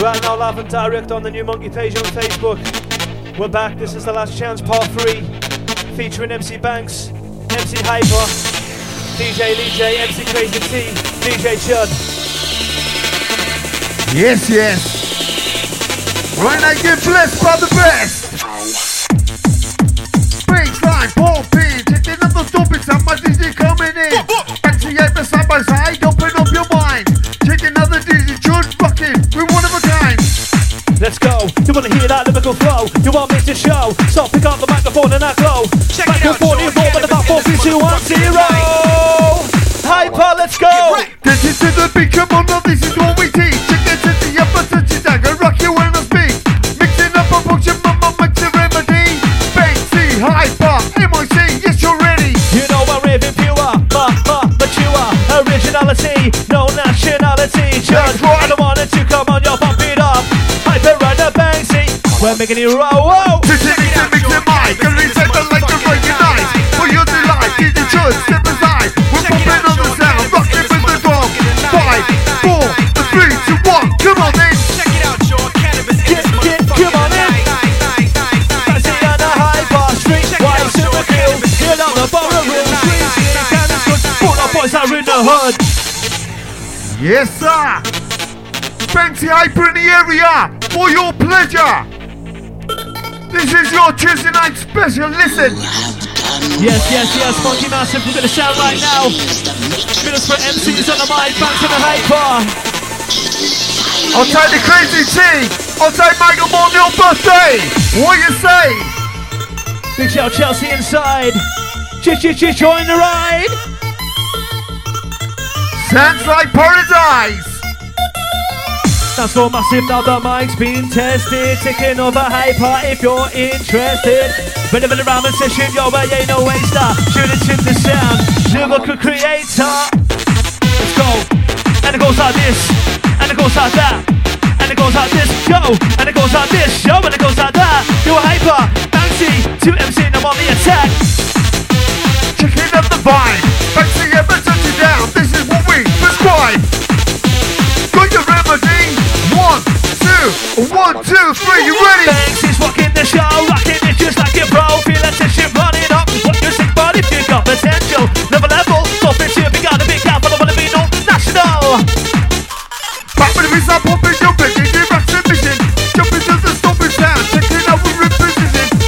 Right now, live and direct on the new Monkey page on Facebook. We're back. This is the last chance, part three, featuring MC Banks, MC Hyper, DJ Lee J, MC Crazy T, DJ Chud. Yes, yes. Right now, get blessed by the best. Baseline, ball pin, taking up the topics, how much is it coming in? Actually, yeah, side by side, You wanna hear that lyrical flow? You want me to show? So pick up the microphone and I go. Check it out, microphone Sean involved with about Cannabis 4, 3, 2, 1, 0. Hyper, let's go. This is the beat, come on, this is what we we're making it roll. Whoa. This is the mix and mic, and reset the light to recognize. For your delight, did you should step aside. We're pumping on the sound, rocking with the drum. Five, four, three, two, one, come on in the the are in the hood. Yes, sir. Banksy Hyper in the area, for your pleasure. This is your Tuesday night special, listen. Yes, yes, yes, Funky Massive, we're gonna shout right now. Minutes for MCs on the mic, Back and the Hyper. take the crazy T, outside Michael Moore, your birthday. What you say? Big shout Chelsea inside. Ch ch ch join the ride. Sounds like paradise. That's so massive now the mic's been tested. Taking over hyper if you're interested. Relevant around the session, yo, I ain't no waster. It to the sound, lyrical creator. Let's go. And it goes like this, and it goes like that. And it goes like this, yo, and it goes like this, yo, and it goes like that. You're hyper, bouncy, 2MC, and I'm on the attack. Two, three. You ready? Banks is rocking the show, rocking it just like a pro. Feel that shit running up. What you sick body if you got potential. Never level, stop it, shit, we gotta be careful. I wanna be no national. Back when we start pumping your bitch, give back submission. Jump into the stomping sound. Checking out we're.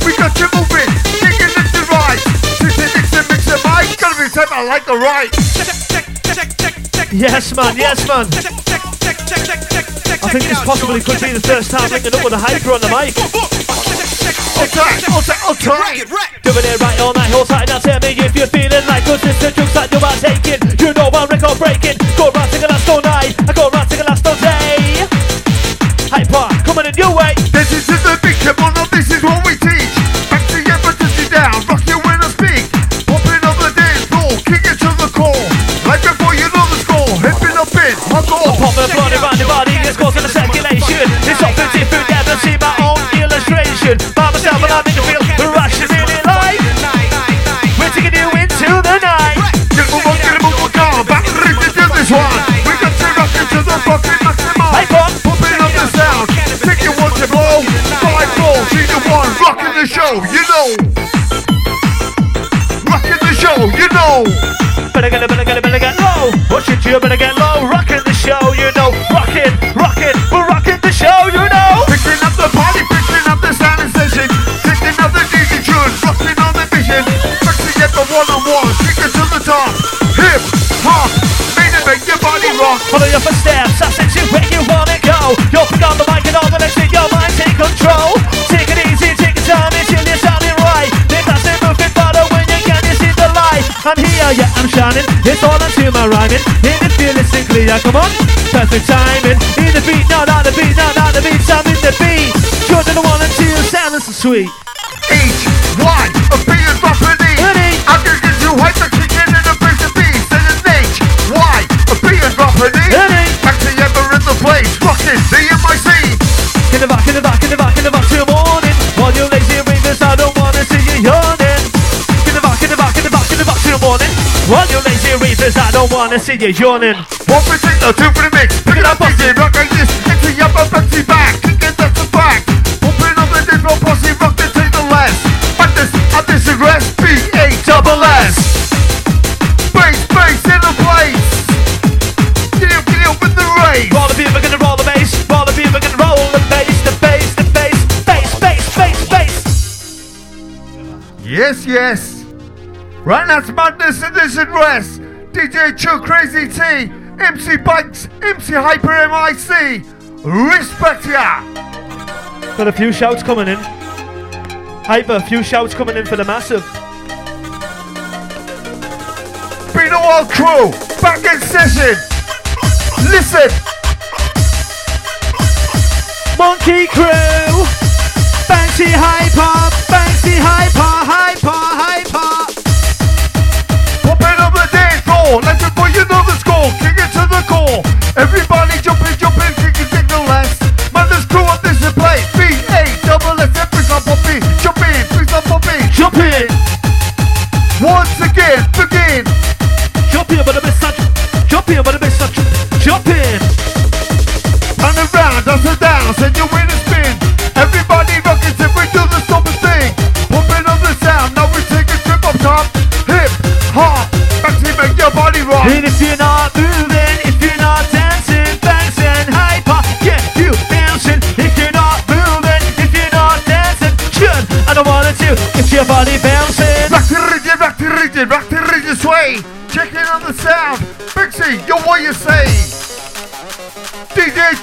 We got you moving. Digging it to right. Sitting mix and mix and mic. Gotta be type I like the right. Check, check, check, check, check. Yes, man, yes, man. Check, check, check, check, check, check, check. I think this possibly could be the first time linking up with a hyper on the mic. Doing it right all night, hold tight now. Tell me if you're feeling like cause it's the jokes that you are taking. You know I'm record breaking. Go round to the last all night. I go round to the last all day. Hyper, coming in your way. This is just the big come on, show, you know. Better get it, better get it, better get low. What you do, better get low. Rocking the show, you know. Rocking, rocking, we're rocking the show, you know. Picking up the party, picking up the sound session. Picking up the DJ tunes, rocking on the mission. Mixing at the one on one, it to the top. Hip, hop, made it make your body rock. Follow your footsteps, I sent you where you wanna go. You'll pick on the mic and all the next thing your mind take control. Unto my rhyming. In the feel it simply, yeah, come on. Perfect timing. In the beat, not on the beat, not on the beat, I'm in the beat. Jordan, the one and two, sound is sweet. H, Y, a B is dropping E. Ready? I can get you hype to kick in and a base of B. Then an H, Y, a B is dropping E. Ready? Back to ever in the place, wanna see you yawning. One for six, no two for the mix. Pick it up, bust rock like this. Empty up, up, fancy back. Kick it, to a fact. Open up the dip, roll, posse, rock the take the last. At this, at this, aggress, B A double S. Bass, bass in the place. Deal, deal with the race. Roll the beat, we're gonna roll the bass. Roll the beat, we're gonna roll the bass, the bass, the bass, bass, bass, bass, bass. Yes, yes. Right now, it's madness in this address. DJ Chill Crazy T, MC Banks, MC Hyper MIC. Respect ya! Got a few shouts coming in. Hyper, a few shouts coming in for the massive. Be the All Crew, back in session. Listen. Monkey Crew, Fancy High. kick it to the core. Everybody jump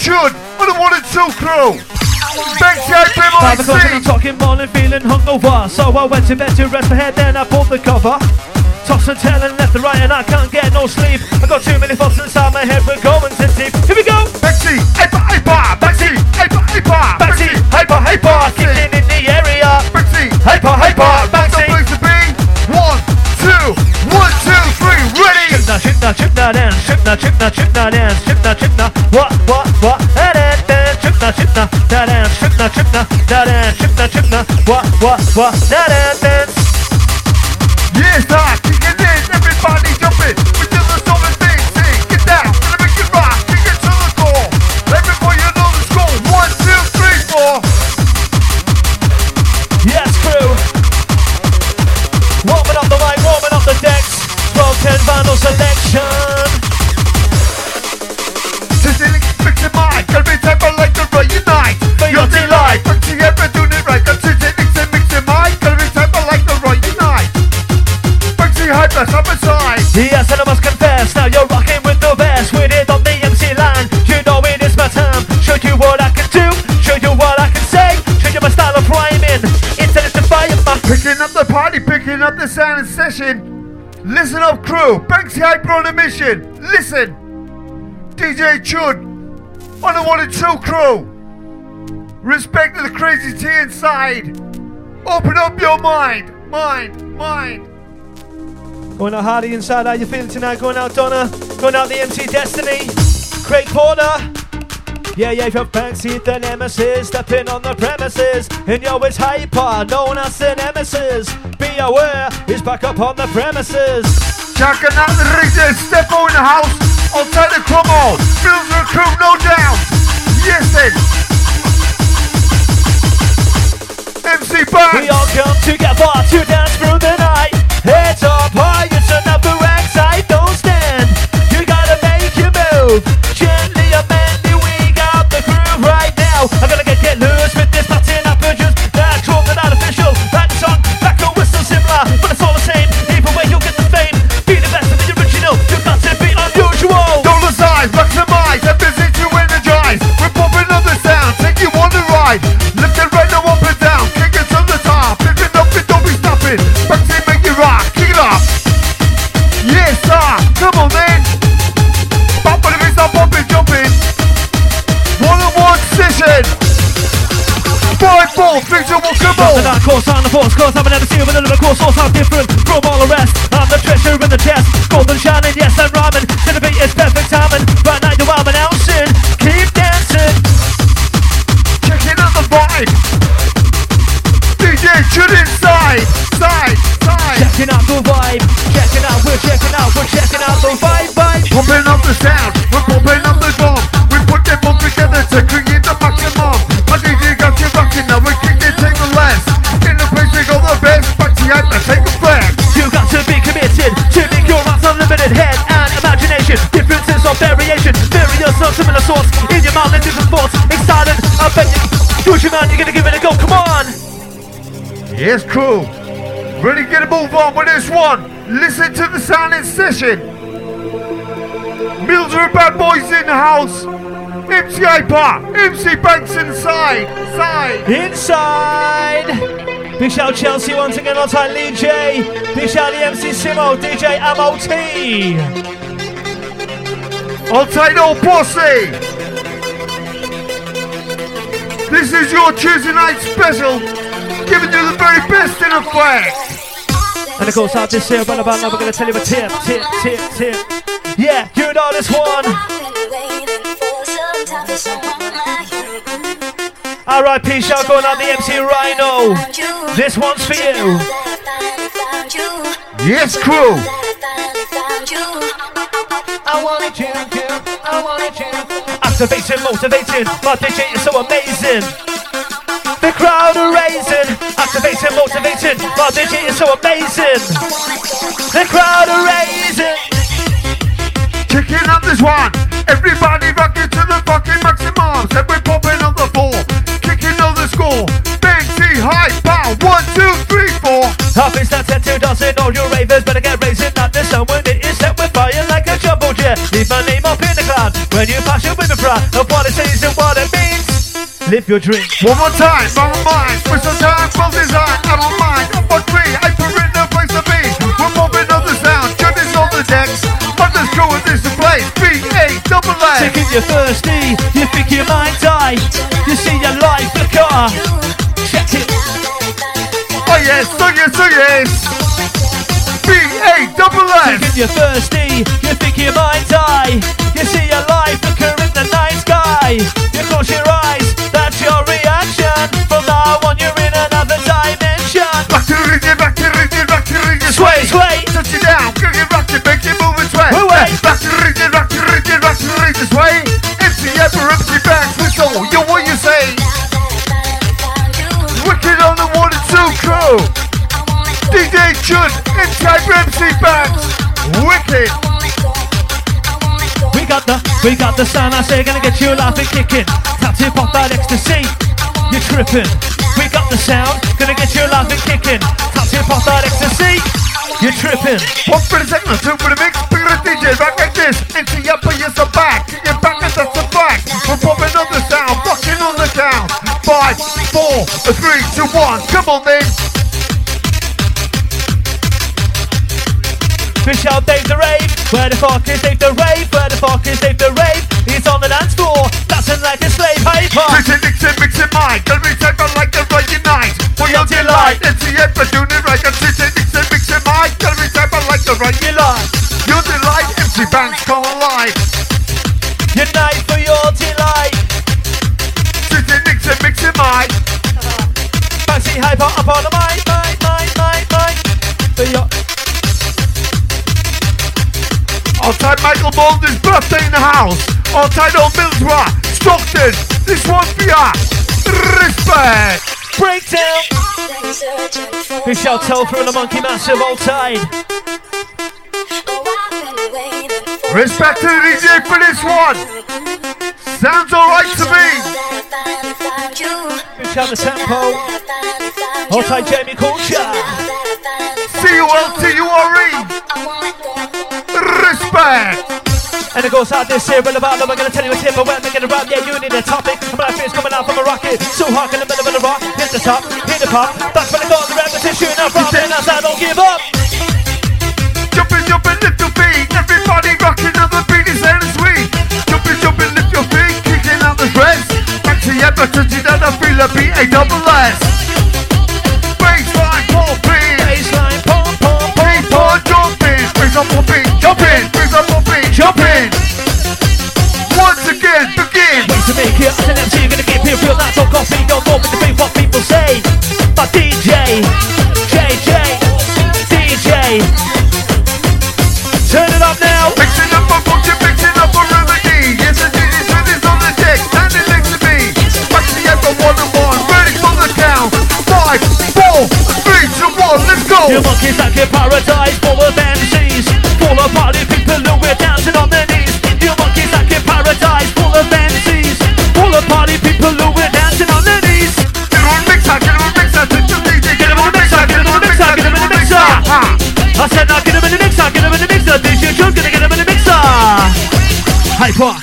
June, I don't want it so crow. Five o'clock and I'm talking morning, feeling hungover. So I went to bed to rest my head, then I pulled the cover. Toss and turn and left and right, and I can't get no sleep. I got too many thoughts inside my head, we're going to deep. Here we go! Backseat, hyper, hyper, backseat, hyper, hyper, backseat, hyper, hyper, kicking in the area. Backseat, hyper, hyper, backseat. place to be. One, two, one, two, three, ready! that, chip that, chip that, chipna, Chip that, chip that. What? what? Chipna, chipna, that and chipna, chipna, that and chipna, chipna, Hello, Banksy April on a mission. Listen, DJ Chud on the one and two crew. Respect to the crazy tea inside. Open up your mind, mind, mind. Going out hardy inside. How you feeling tonight? Going out Donna. Going out the MC Destiny. Craig Porter. Yeah, yeah, your backseat the nemesis, stepping on the premises. And yo, it's hyper, known as the nemesis. Be aware, he's back up on the premises. Shotgun out the ring in the house, outside the club Bills the crew, no doubt. Yes then. MC We all come together to dance for course, I'm the force, cause I'm an MC with a little bit course, source, I'm different from all the rest. I'm the treasure in the chest, golden shadow. Head and imagination, differences of variation, various of similar sorts, in your mind, Different thoughts, excited, I bet you, push your man, you're gonna give it a go, come on! Yes, crew, really gonna move on with this one, listen to the silent session. Mildred Bad Boys in the house, MC Hyper, MC Banks inside, side, inside. inside. Big shout Chelsea once again on time, Lee J. Big shout the MC Simo, DJ MOT. On tight old posse. This is your Tuesday night special, giving you the very best in effect. And of course, out this here, but about now, we're gonna tell you a tip, tip, tip, tip. Yeah, you know this one. R.I.P. shout going out the MC Rhino. This one's for you. Yes, crew. I wanted you, you, I wanted you. Activating, motivating, my DJ is so amazing. The crowd are raising, activating, motivating, my DJ is so amazing. The crowd are raising. Kicking up this one. Everybody Is that two dozen, all your ravers better get raising the sun when it is set with fire like a jumbo jet. Leave my name up in the cloud when you pass your with the pride of what it says and what it means. Live your dream. One more time. On mind. For some time. Well design. I don't mind. Up on three. I put in the place to be. We're popping on the sound. Johnny's on the decks. But let's go with this to play. B A double A. Thinking you're thirsty, you think you might die. You see your life the car. Yes. So yes. So yes. B A double S. You're thirsty, you think you might die. You see your life flicker in the night sky. You close your eyes, that's your reaction. From now on, you're in another dimension. Back to region. Back to region. Back to region. Sway, sway. Touch it down, kick it, rock it, make it move and sway. Back to region, back to region, back to region, sway. Chud, inside MC banks. Wicked. We got the, we got the sound, I say, gonna get you laughing, kicking. Tap tip off that ecstasy, you're tripping. We got the sound, gonna get you laughing, kicking. Tap tip off that ecstasy, you're tripping. One for the second, two for the mix, big the DJ, back like this. MC Hyper, yes, I'm back. Kick it back, and that's a fact. We're popping on the sound, rocking on the count. Five, four, three, two, one. Come on, then. Fish out Dave the Rave. Where the fuck is Dave the Rave? Where the fuck is Dave the Rave? He's on the dance floor, dancing like a slave hyper. Mix it, mix it, mix it, mine. Gotta be type like the right unite. For your delight. MC ever doing it right. I'm sitting, mix it, mix it, mine. Gotta be type like the right lie, Your delight. MC Banks come alive. unite for your delight. Sitting, mix it, mix it, mine. Fancy hyper up on the mic, Michael Mulder's birthday in the house. On title old Middlesbrough. Stockton. This one's for ya. Respect. breakdown. We shall tell from the monkey massive old time. Respect to the DJ for this one. Sounds alright to me. We shall the tempo. Old tide Jamie Culture. C-U-L-T-U-R-E. Respect. And it goes out this here, well about we're gonna tell you a tip, but we're making it rap, yeah, you need a topic. My fears coming out from a rocket, so hard in the middle of the rock, hit the top, hit the pop. That's when it goes, the repetition, I'm and as I don't give up. Jumping, jumping, lift your feet. Everybody rocking on the beat is and sweet. Jumping, jumping, lift your feet. Kicking out the dress. Back to your butt, touching down the feel a beat, a double S. jumping. Brings up pumping. Jumping. Brings up pumping. Jumping. Once again, begin. Ways to make it, as an MC, you're gonna keep it real, not so coffee, don't go with the beat, what people say. But DJ, JJ, DJ. Turn it up now. Mixing up a function, mixing up a remedy. Yes, the DJ's with his on the deck, standing next to me. Back to the one and one, ready for the count. Five, four, three, two, one, let's go. You monkeys that get paradise full of MCs, full of party people who we're 害怕